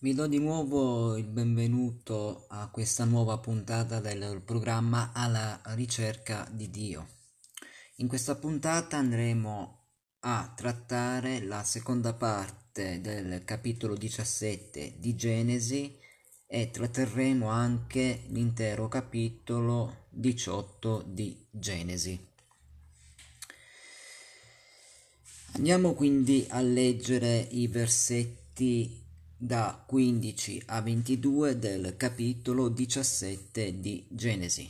Vi do di nuovo il benvenuto a questa nuova puntata del programma alla ricerca di Dio. In questa puntata andremo a trattare la seconda parte del capitolo 17 di Genesi e tratterremo anche l'intero capitolo 18 di Genesi. Andiamo quindi a leggere i versetti da 15 a 22 del capitolo 17 di Genesi.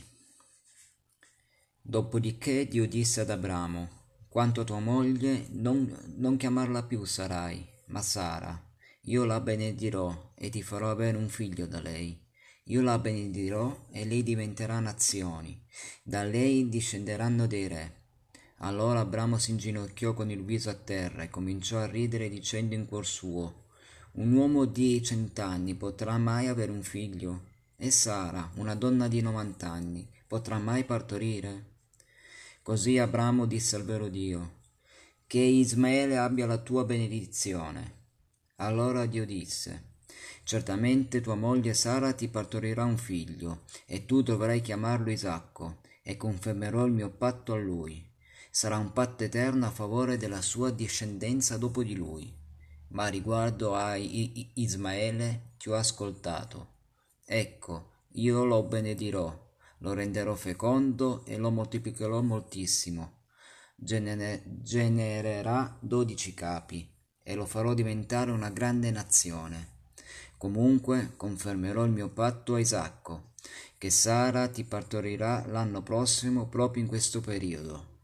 Dopodiché Dio disse ad Abramo, quanto a tua moglie, non, non chiamarla più Sarai, ma Sara. Io la benedirò e ti farò avere un figlio da lei. Io la benedirò e lei diventerà nazioni. Da lei discenderanno dei re. Allora Abramo si inginocchiò con il viso a terra e cominciò a ridere dicendo in cuor suo, un uomo di cent'anni potrà mai avere un figlio? E Sara, una donna di novant'anni, potrà mai partorire? Così Abramo disse al vero Dio, che Ismaele abbia la tua benedizione. Allora Dio disse, certamente tua moglie Sara ti partorirà un figlio, e tu dovrai chiamarlo Isacco, e confermerò il mio patto a lui. Sarà un patto eterno a favore della sua discendenza dopo di lui ma riguardo a Ismaele ti ho ascoltato. Ecco, io lo benedirò, lo renderò fecondo e lo moltiplicherò moltissimo. Genere, genererà dodici capi e lo farò diventare una grande nazione. Comunque confermerò il mio patto a Isacco, che Sara ti partorirà l'anno prossimo proprio in questo periodo.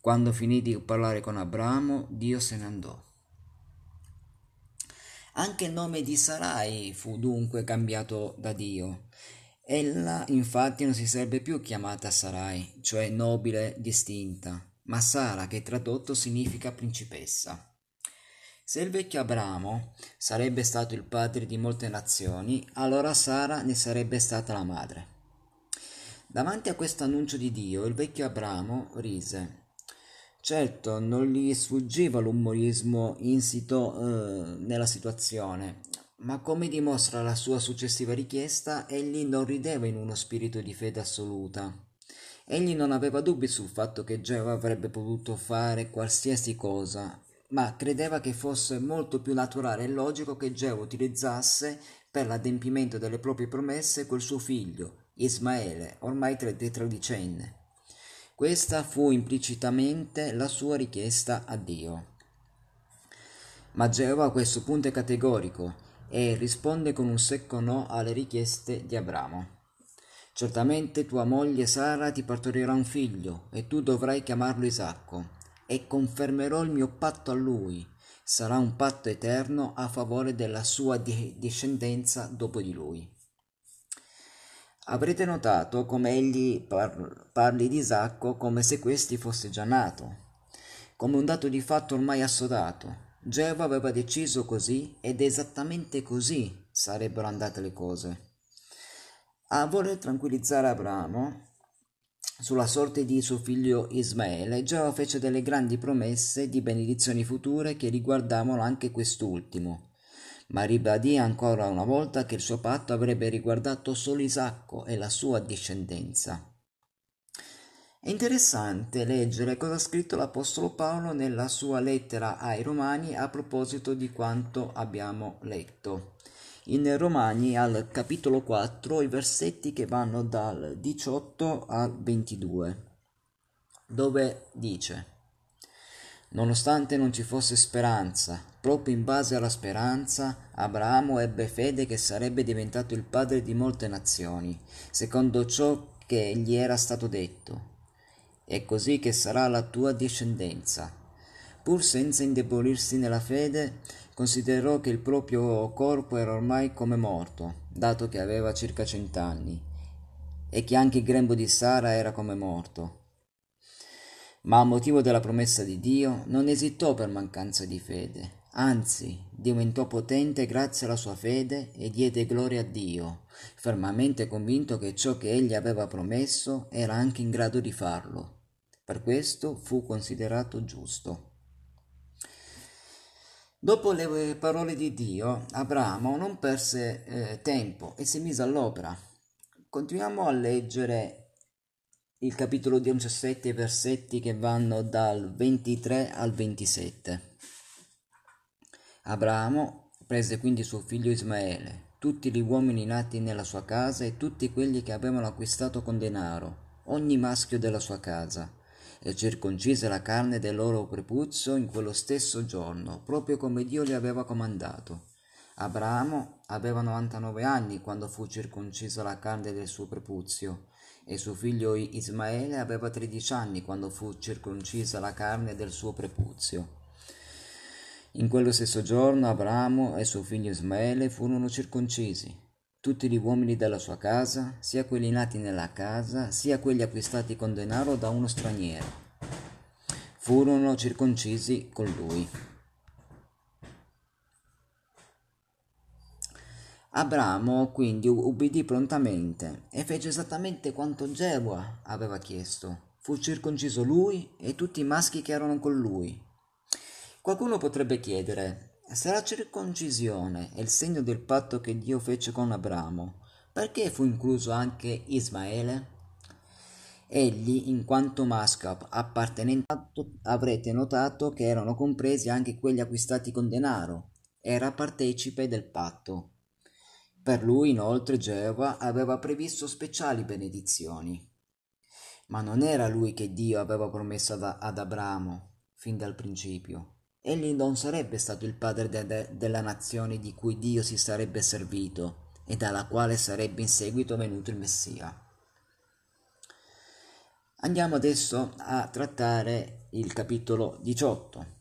Quando finì di parlare con Abramo, Dio se ne andò. Anche il nome di Sarai fu dunque cambiato da Dio. Ella infatti non si sarebbe più chiamata Sarai, cioè nobile distinta, ma Sara che tradotto significa principessa. Se il vecchio Abramo sarebbe stato il padre di molte nazioni, allora Sara ne sarebbe stata la madre. Davanti a questo annuncio di Dio, il vecchio Abramo rise Certo, non gli sfuggiva l'umorismo insito eh, nella situazione, ma come dimostra la sua successiva richiesta, egli non rideva in uno spirito di fede assoluta. Egli non aveva dubbi sul fatto che Geova avrebbe potuto fare qualsiasi cosa, ma credeva che fosse molto più naturale e logico che Geova utilizzasse per l'adempimento delle proprie promesse quel suo figlio, Ismaele, ormai tredicenne. Questa fu implicitamente la sua richiesta a Dio. Ma Geova a questo punto è categorico e risponde con un secco no alle richieste di Abramo. Certamente tua moglie Sara ti partorirà un figlio e tu dovrai chiamarlo Isacco e confermerò il mio patto a lui. Sarà un patto eterno a favore della sua discendenza dopo di lui. Avrete notato come egli par- parli di Isacco come se questi fosse già nato, come un dato di fatto ormai assodato. Geova aveva deciso così ed esattamente così sarebbero andate le cose. A voler tranquillizzare Abramo sulla sorte di suo figlio Ismaele, Geova fece delle grandi promesse di benedizioni future che riguardavano anche quest'ultimo ma ribadì ancora una volta che il suo patto avrebbe riguardato solo Isacco e la sua discendenza. È interessante leggere cosa ha scritto l'Apostolo Paolo nella sua lettera ai Romani a proposito di quanto abbiamo letto. In Romani al capitolo 4 i versetti che vanno dal 18 al 22, dove dice Nonostante non ci fosse speranza, proprio in base alla speranza, Abramo ebbe fede che sarebbe diventato il padre di molte nazioni, secondo ciò che gli era stato detto. È così che sarà la tua discendenza. Pur senza indebolirsi nella fede, considerò che il proprio corpo era ormai come morto, dato che aveva circa cent'anni, e che anche il grembo di Sara era come morto ma a motivo della promessa di Dio non esitò per mancanza di fede, anzi diventò potente grazie alla sua fede e diede gloria a Dio, fermamente convinto che ciò che egli aveva promesso era anche in grado di farlo. Per questo fu considerato giusto. Dopo le parole di Dio, Abramo non perse eh, tempo e si mise all'opera. Continuiamo a leggere il capitolo 17, versetti che vanno dal 23 al 27. Abramo prese quindi suo figlio Ismaele, tutti gli uomini nati nella sua casa e tutti quelli che avevano acquistato con denaro, ogni maschio della sua casa e circoncise la carne del loro prepuzio in quello stesso giorno, proprio come Dio gli aveva comandato. Abramo aveva 99 anni quando fu circoncisa la carne del suo prepuzio, e suo figlio Ismaele aveva 13 anni quando fu circoncisa la carne del suo prepuzio. In quello stesso giorno Abramo e suo figlio Ismaele furono circoncisi, tutti gli uomini della sua casa, sia quelli nati nella casa, sia quelli acquistati con denaro da uno straniero, furono circoncisi con lui. Abramo quindi ubbidì prontamente e fece esattamente quanto Geova aveva chiesto. Fu circonciso lui e tutti i maschi che erano con lui. Qualcuno potrebbe chiedere, se la circoncisione è il segno del patto che Dio fece con Abramo, perché fu incluso anche Ismaele? Egli, in quanto maschio appartenente, avrete notato che erano compresi anche quelli acquistati con denaro, era partecipe del patto. Per lui, inoltre, Geova aveva previsto speciali benedizioni. Ma non era lui che Dio aveva promesso ad, ad Abramo fin dal principio egli non sarebbe stato il padre de- de- della nazione di cui Dio si sarebbe servito e dalla quale sarebbe in seguito venuto il Messia. Andiamo adesso a trattare il capitolo 18.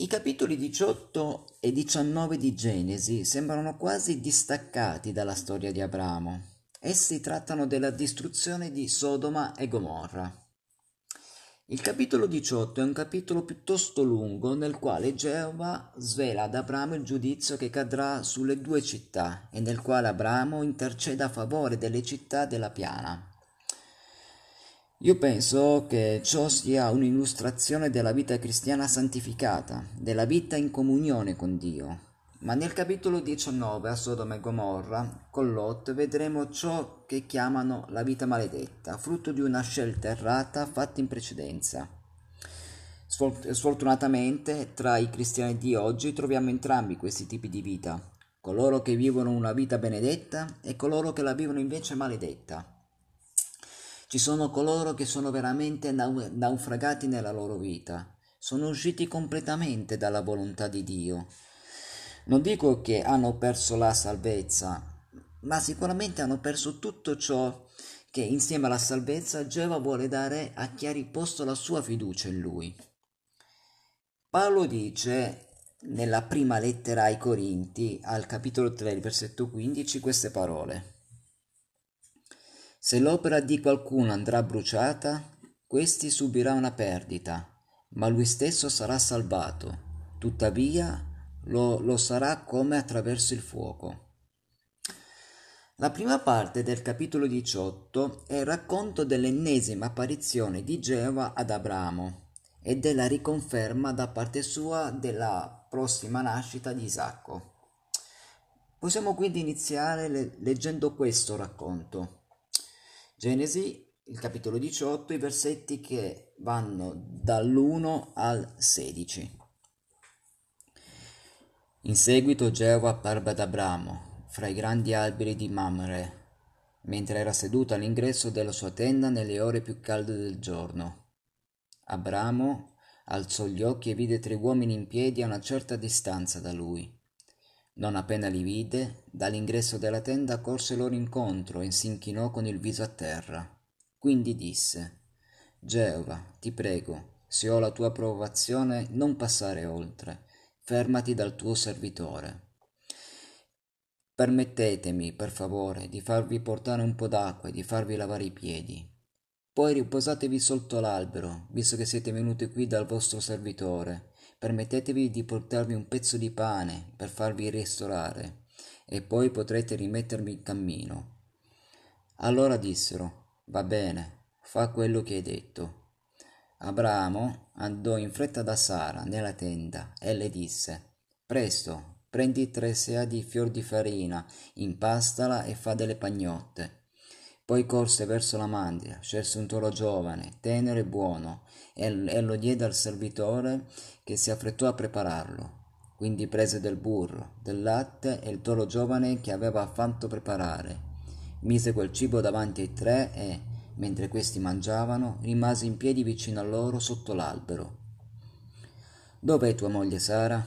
I capitoli 18 e 19 di Genesi sembrano quasi distaccati dalla storia di Abramo. Essi trattano della distruzione di Sodoma e Gomorra. Il capitolo 18 è un capitolo piuttosto lungo nel quale Geova svela ad Abramo il giudizio che cadrà sulle due città e nel quale Abramo intercede a favore delle città della piana. Io penso che ciò sia un'illustrazione della vita cristiana santificata, della vita in comunione con Dio, ma nel capitolo 19 a Sodoma e Gomorra, con Lot, vedremo ciò che chiamano la vita maledetta, frutto di una scelta errata fatta in precedenza. Sfortunatamente, tra i cristiani di oggi troviamo entrambi questi tipi di vita, coloro che vivono una vita benedetta e coloro che la vivono invece maledetta. Ci sono coloro che sono veramente naufragati nella loro vita, sono usciti completamente dalla volontà di Dio non dico che hanno perso la salvezza, ma sicuramente hanno perso tutto ciò che insieme alla salvezza Geova vuole dare a chi ha riposto la sua fiducia in lui. Paolo dice nella prima lettera ai Corinti, al capitolo 3, versetto 15, queste parole. Se l'opera di qualcuno andrà bruciata, questi subirà una perdita, ma lui stesso sarà salvato. Tuttavia lo, lo sarà come attraverso il fuoco. La prima parte del capitolo 18 è il racconto dell'ennesima apparizione di Geova ad Abramo e della riconferma da parte sua della prossima nascita di Isacco. Possiamo quindi iniziare le- leggendo questo racconto. Genesi, il capitolo 18, i versetti che vanno dall'1 al 16. In seguito Geova apparve ad Abramo, fra i grandi alberi di Mamre, mentre era seduto all'ingresso della sua tenda nelle ore più calde del giorno. Abramo alzò gli occhi e vide tre uomini in piedi a una certa distanza da lui. Non appena li vide, dall'ingresso della tenda corse loro incontro e si inchinò con il viso a terra. Quindi disse, Geova, ti prego, se ho la tua approvazione, non passare oltre fermati dal tuo servitore. Permettetemi, per favore, di farvi portare un po' d'acqua e di farvi lavare i piedi. Poi riposatevi sotto l'albero, visto che siete venuti qui dal vostro servitore. Permettetevi di portarvi un pezzo di pane per farvi ristorare, e poi potrete rimettermi in cammino. Allora dissero, va bene, fa quello che hai detto. Abramo andò in fretta da Sara nella tenda e le disse Presto, prendi tre sea di fior di farina, impastala e fa delle pagnotte. Poi corse verso la mandria, scelse un toro giovane, tenero e buono, e, lo diede al servitore che si affrettò a prepararlo. Quindi prese del burro, del latte e il toro giovane che aveva fatto preparare. Mise quel cibo davanti ai tre e, mentre questi mangiavano, rimase in piedi vicino a loro sotto l'albero. Dov'è tua moglie Sara?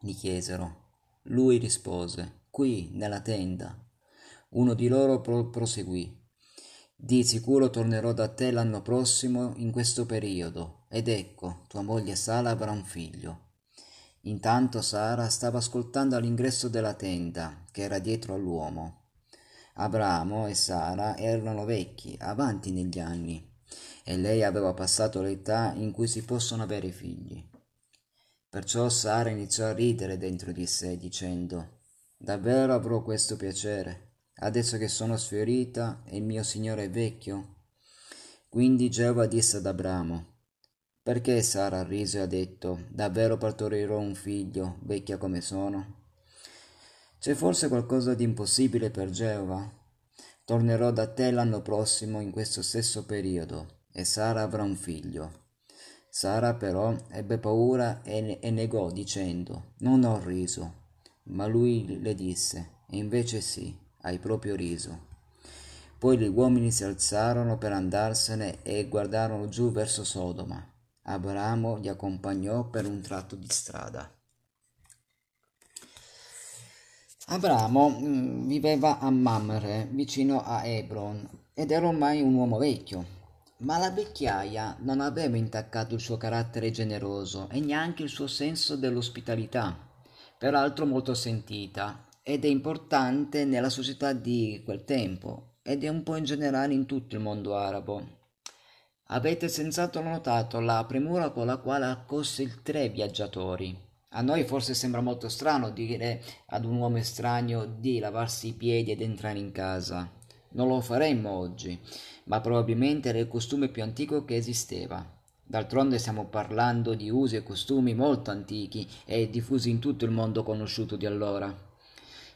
gli chiesero. Lui rispose, qui, nella tenda. Uno di loro pro- proseguì. Di sicuro tornerò da te l'anno prossimo in questo periodo, ed ecco, tua moglie Sara avrà un figlio. Intanto Sara stava ascoltando all'ingresso della tenda, che era dietro all'uomo. Abramo e Sara erano vecchi, avanti negli anni, e lei aveva passato l'età in cui si possono avere figli. Perciò Sara iniziò a ridere dentro di sé, dicendo Davvero avrò questo piacere, adesso che sono sfiorita e il mio Signore è vecchio? Quindi Geova disse ad Abramo Perché Sara riso e ha detto Davvero partorirò un figlio, vecchia come sono? C'è forse qualcosa di impossibile per Geova? Tornerò da te l'anno prossimo in questo stesso periodo e Sara avrà un figlio. Sara però ebbe paura e, e negò dicendo Non ho riso. Ma lui le disse E invece sì, hai proprio riso. Poi gli uomini si alzarono per andarsene e guardarono giù verso Sodoma. Abramo li accompagnò per un tratto di strada. Abramo mm, viveva a Mamre, vicino a Hebron, ed era ormai un uomo vecchio. Ma la vecchiaia non aveva intaccato il suo carattere generoso e neanche il suo senso dell'ospitalità, peraltro molto sentita, ed è importante nella società di quel tempo, ed è un po' in generale in tutto il mondo arabo. Avete senz'altro notato la premura con la quale accosse i tre viaggiatori a noi forse sembra molto strano dire ad un uomo estraneo di lavarsi i piedi ed entrare in casa. Non lo faremmo oggi, ma probabilmente era il costume più antico che esisteva. D'altronde stiamo parlando di usi e costumi molto antichi e diffusi in tutto il mondo conosciuto di allora.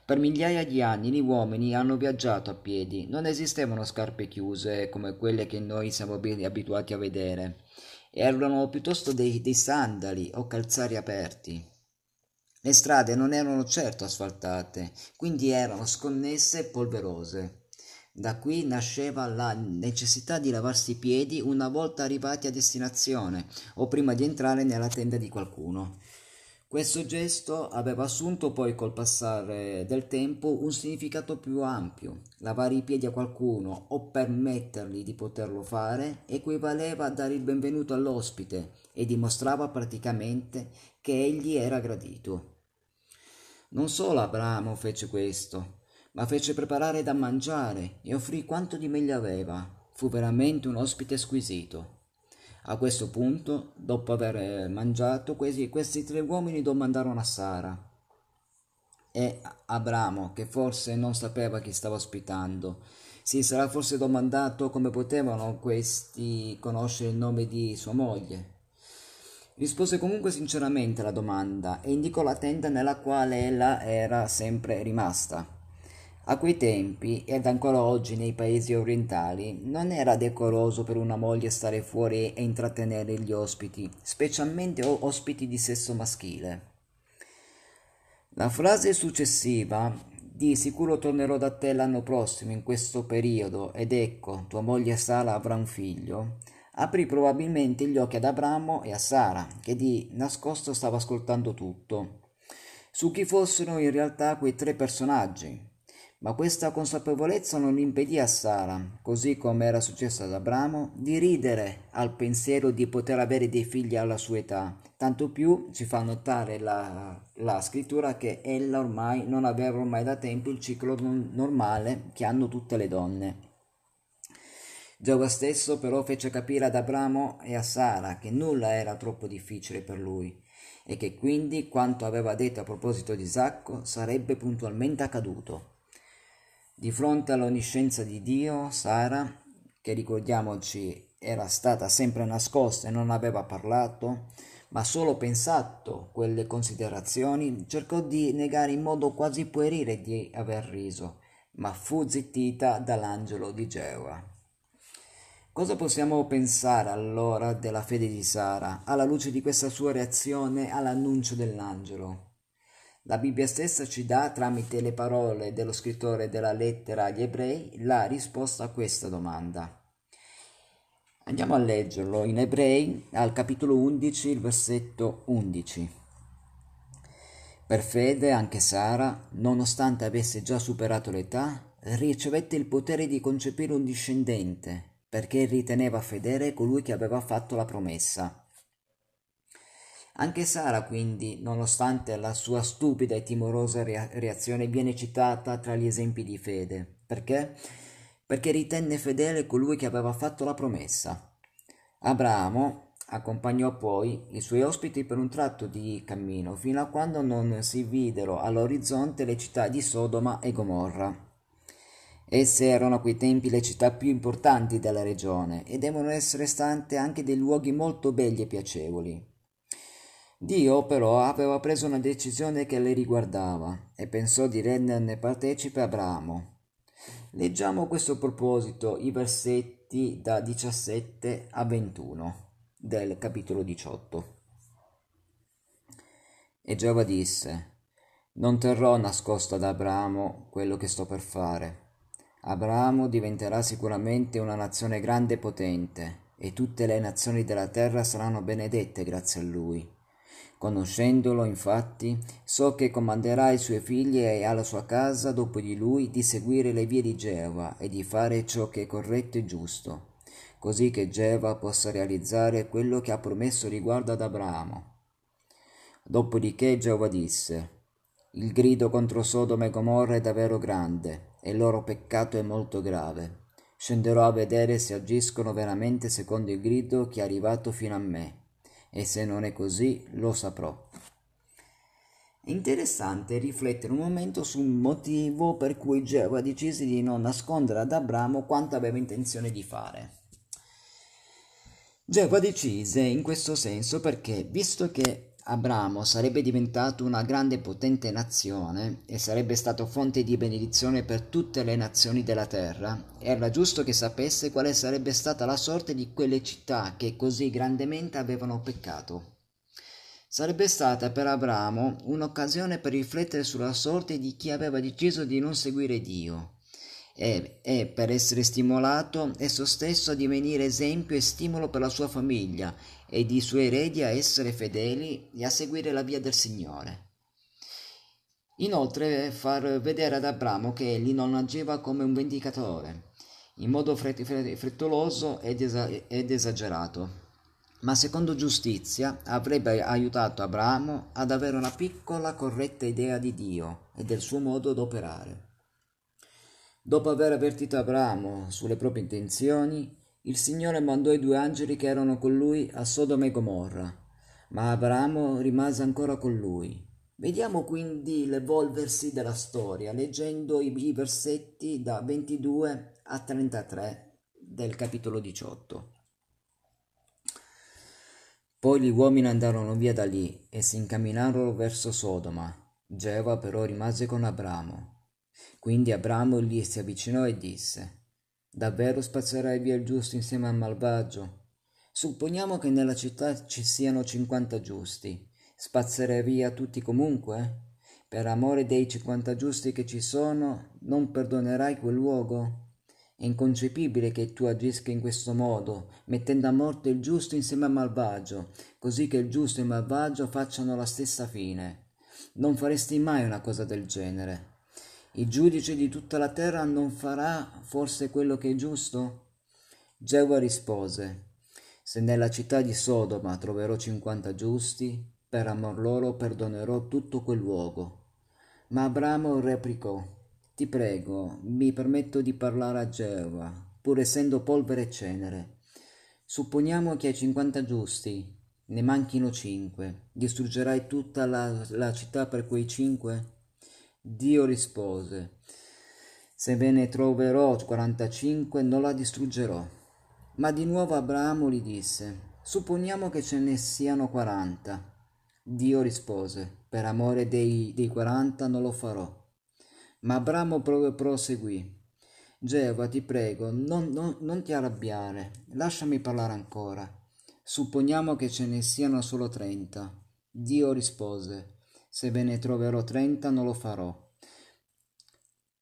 Per migliaia di anni gli uomini hanno viaggiato a piedi, non esistevano scarpe chiuse come quelle che noi siamo abituati a vedere. Erano piuttosto dei, dei sandali o calzari aperti. Le strade non erano certo asfaltate, quindi erano sconnesse e polverose. Da qui nasceva la necessità di lavarsi i piedi una volta arrivati a destinazione o prima di entrare nella tenda di qualcuno. Questo gesto aveva assunto poi col passare del tempo un significato più ampio. Lavare i piedi a qualcuno o permettergli di poterlo fare equivaleva a dare il benvenuto all'ospite e dimostrava praticamente che egli era gradito. Non solo Abramo fece questo, ma fece preparare da mangiare e offrì quanto di meglio aveva. Fu veramente un ospite squisito. A questo punto, dopo aver mangiato, questi, questi tre uomini domandarono a Sara e Abramo, che forse non sapeva chi stava ospitando, si sarà forse domandato come potevano questi conoscere il nome di sua moglie. Rispose comunque sinceramente alla domanda e indicò la tenda nella quale ella era sempre rimasta. A quei tempi, ed ancora oggi nei paesi orientali, non era decoroso per una moglie stare fuori e intrattenere gli ospiti, specialmente ospiti di sesso maschile. La frase successiva di sicuro tornerò da te l'anno prossimo in questo periodo ed ecco tua moglie Sara avrà un figlio aprì probabilmente gli occhi ad Abramo e a Sara, che di nascosto stava ascoltando tutto, su chi fossero in realtà quei tre personaggi. Ma questa consapevolezza non impedì a Sara, così come era successo ad Abramo, di ridere al pensiero di poter avere dei figli alla sua età. Tanto più ci fa notare la, la scrittura che ella ormai non aveva ormai da tempo il ciclo normale che hanno tutte le donne. Giova stesso però fece capire ad Abramo e a Sara che nulla era troppo difficile per lui e che quindi quanto aveva detto a proposito di Isacco sarebbe puntualmente accaduto. Di fronte all'onniscienza di Dio, Sara, che ricordiamoci era stata sempre nascosta e non aveva parlato, ma solo pensato quelle considerazioni, cercò di negare in modo quasi puerile di aver riso, ma fu zittita dall'angelo di Geova. Cosa possiamo pensare allora della fede di Sara, alla luce di questa sua reazione all'annuncio dell'angelo? La Bibbia stessa ci dà, tramite le parole dello scrittore della lettera agli ebrei, la risposta a questa domanda. Andiamo a leggerlo in Ebrei al capitolo 11, il versetto 11. Per fede anche Sara, nonostante avesse già superato l'età, ricevette il potere di concepire un discendente, perché riteneva fedele colui che aveva fatto la promessa. Anche Sara, quindi, nonostante la sua stupida e timorosa reazione, viene citata tra gli esempi di fede. Perché? Perché ritenne fedele colui che aveva fatto la promessa. Abramo Accompagnò poi i suoi ospiti per un tratto di cammino, fino a quando non si videro all'orizzonte le città di Sodoma e Gomorra. Esse erano a quei tempi le città più importanti della regione e devono essere state anche dei luoghi molto belli e piacevoli. Dio però aveva preso una decisione che le riguardava e pensò di renderne partecipe Abramo. Leggiamo a questo proposito i versetti da 17 a 21 del capitolo 18. E Giova disse, Non terrò nascosto ad Abramo quello che sto per fare. Abramo diventerà sicuramente una nazione grande e potente, e tutte le nazioni della terra saranno benedette grazie a lui. Conoscendolo, infatti, so che comanderà ai suoi figli e alla sua casa dopo di lui di seguire le vie di Geova e di fare ciò che è corretto e giusto così che Geva possa realizzare quello che ha promesso riguardo ad Abramo. Dopodiché Geova disse, Il grido contro Sodoma e Gomorra è davvero grande, e il loro peccato è molto grave. Scenderò a vedere se agiscono veramente secondo il grido che è arrivato fino a me, e se non è così lo saprò. È interessante riflettere un momento sul motivo per cui Geova decise di non nascondere ad Abramo quanto aveva intenzione di fare. Geova decise in questo senso perché, visto che Abramo sarebbe diventato una grande e potente nazione e sarebbe stato fonte di benedizione per tutte le nazioni della terra, era giusto che sapesse quale sarebbe stata la sorte di quelle città che così grandemente avevano peccato. Sarebbe stata per Abramo un'occasione per riflettere sulla sorte di chi aveva deciso di non seguire Dio e, e per essere stimolato esso stesso a divenire esempio e stimolo per la sua famiglia ed i suoi eredi a essere fedeli e a seguire la via del Signore. Inoltre far vedere ad Abramo che egli non agiva come un vendicatore, in modo frettoloso ed, esa- ed esagerato, ma secondo giustizia avrebbe aiutato Abramo ad avere una piccola corretta idea di Dio e del suo modo d'operare. Dopo aver avvertito Abramo sulle proprie intenzioni, il Signore mandò i due angeli che erano con lui a Sodoma e Gomorra, ma Abramo rimase ancora con lui. Vediamo quindi l'evolversi della storia leggendo i, versetti da 22 a 33 del capitolo 18. Poi gli uomini andarono via da lì e si incamminarono verso Sodoma. Geva però rimase con Abramo. Quindi Abramo gli si avvicinò e disse, Davvero spazzerai via il giusto insieme al malvagio? Supponiamo che nella città ci siano cinquanta giusti. Spazzerai via tutti comunque? Per amore dei cinquanta giusti che ci sono, non perdonerai quel luogo? È inconcepibile che tu agisca in questo modo, mettendo a morte il giusto insieme al malvagio, così che il giusto e il malvagio facciano la stessa fine. Non faresti mai una cosa del genere. Il giudice di tutta la terra non farà forse quello che è giusto? Geova rispose, Se nella città di Sodoma troverò cinquanta giusti, per amor loro perdonerò tutto quel luogo. Ma Abramo replicò, Ti prego, mi permetto di parlare a Geova, pur essendo polvere e cenere. Supponiamo che ai cinquanta giusti ne manchino cinque, distruggerai tutta la, la città per quei cinque? Dio rispose, Se ve ne troverò quarantacinque non la distruggerò. Ma di nuovo Abramo gli disse, supponiamo che ce ne siano quaranta. Dio rispose, per amore dei, dei quaranta non lo farò. Ma Abramo proseguì, Geova ti prego, non, non, non ti arrabbiare, lasciami parlare ancora. Supponiamo che ce ne siano solo trenta. Dio rispose, se ve ne troverò trenta non lo farò.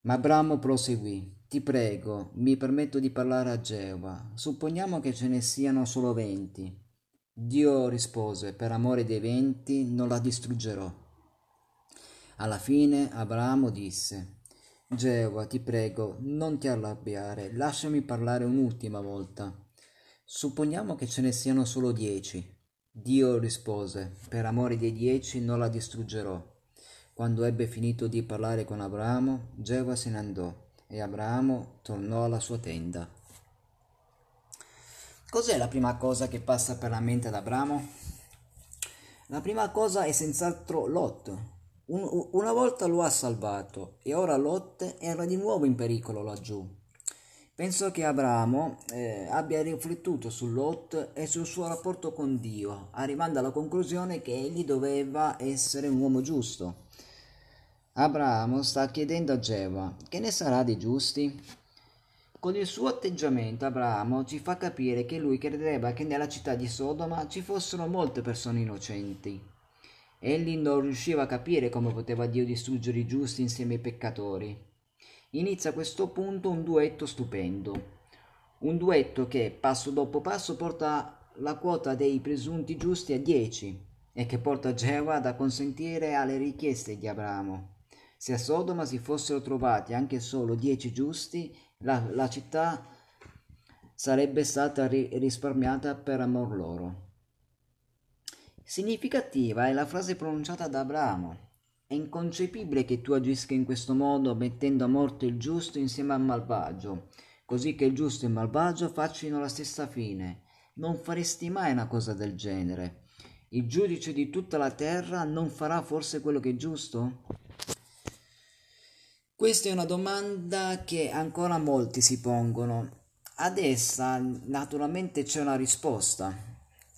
Ma Abramo proseguì, ti prego, mi permetto di parlare a Geova. Supponiamo che ce ne siano solo venti. Dio rispose, per amore dei venti non la distruggerò. Alla fine Abramo disse, Geova, ti prego, non ti arrabbiare, lasciami parlare un'ultima volta. Supponiamo che ce ne siano solo dieci. Dio rispose, per amore dei dieci non la distruggerò. Quando ebbe finito di parlare con Abramo, Geova se ne andò e Abramo tornò alla sua tenda. Cos'è la prima cosa che passa per la mente ad Abramo? La prima cosa è senz'altro Lot. Un, una volta lo ha salvato e ora Lot era di nuovo in pericolo laggiù. Penso che Abramo eh, abbia riflettuto su Lot e sul suo rapporto con Dio, arrivando alla conclusione che egli doveva essere un uomo giusto. Abramo sta chiedendo a Geova, che ne sarà dei giusti? Con il suo atteggiamento Abramo ci fa capire che lui credeva che nella città di Sodoma ci fossero molte persone innocenti. Egli non riusciva a capire come poteva Dio distruggere i giusti insieme ai peccatori. Inizia a questo punto un duetto stupendo, un duetto che passo dopo passo porta la quota dei presunti giusti a 10 e che porta Geova ad acconsentire alle richieste di Abramo. Se a Sodoma si fossero trovati anche solo dieci giusti, la, la città sarebbe stata ri- risparmiata per amor loro. Significativa è la frase pronunciata da Abramo. È inconcepibile che tu agisca in questo modo mettendo a morte il giusto insieme al malvagio, così che il giusto e il malvagio facciano la stessa fine. Non faresti mai una cosa del genere. Il giudice di tutta la terra non farà forse quello che è giusto? Questa è una domanda che ancora molti si pongono. Ad essa naturalmente c'è una risposta.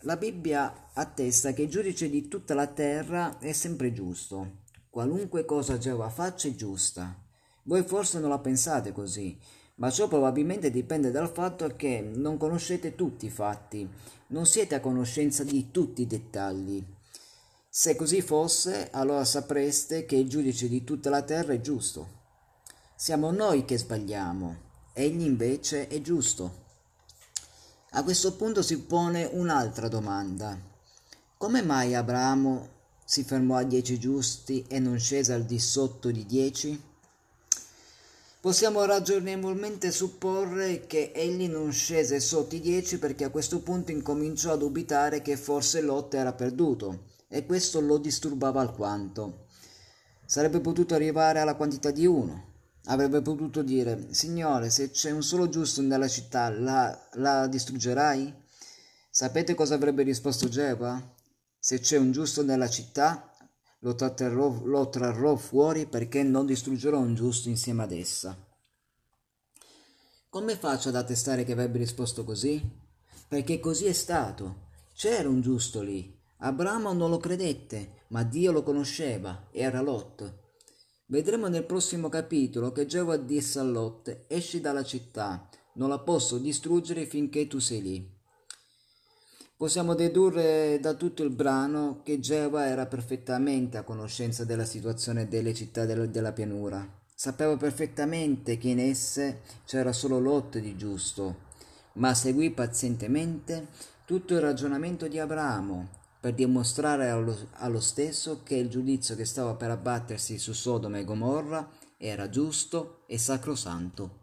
La Bibbia attesta che il giudice di tutta la terra è sempre giusto. Qualunque cosa Geova faccia è giusta. Voi forse non la pensate così, ma ciò probabilmente dipende dal fatto che non conoscete tutti i fatti, non siete a conoscenza di tutti i dettagli. Se così fosse, allora sapreste che il giudice di tutta la terra è giusto. Siamo noi che sbagliamo, egli invece è giusto. A questo punto si pone un'altra domanda. Come mai Abramo si fermò a dieci giusti e non scese al di sotto di dieci? Possiamo ragionevolmente supporre che egli non scese sotto i dieci perché a questo punto incominciò a dubitare che forse Lot era perduto e questo lo disturbava alquanto. Sarebbe potuto arrivare alla quantità di uno, Avrebbe potuto dire, Signore, se c'è un solo giusto nella città, la, la distruggerai? Sapete cosa avrebbe risposto Geova? Se c'è un giusto nella città, lo, tratterrò, lo trarrò fuori perché non distruggerò un giusto insieme ad essa. Come faccio ad attestare che avrebbe risposto così? Perché così è stato. C'era un giusto lì. Abramo non lo credette, ma Dio lo conosceva, era Lot. Vedremo nel prossimo capitolo che Geova disse a Lot, esci dalla città, non la posso distruggere finché tu sei lì. Possiamo dedurre da tutto il brano che Geova era perfettamente a conoscenza della situazione delle città della pianura. Sapeva perfettamente che in esse c'era solo Lot di giusto, ma seguì pazientemente tutto il ragionamento di Abramo per dimostrare allo, allo stesso che il giudizio che stava per abbattersi su Sodoma e Gomorra era giusto e sacrosanto.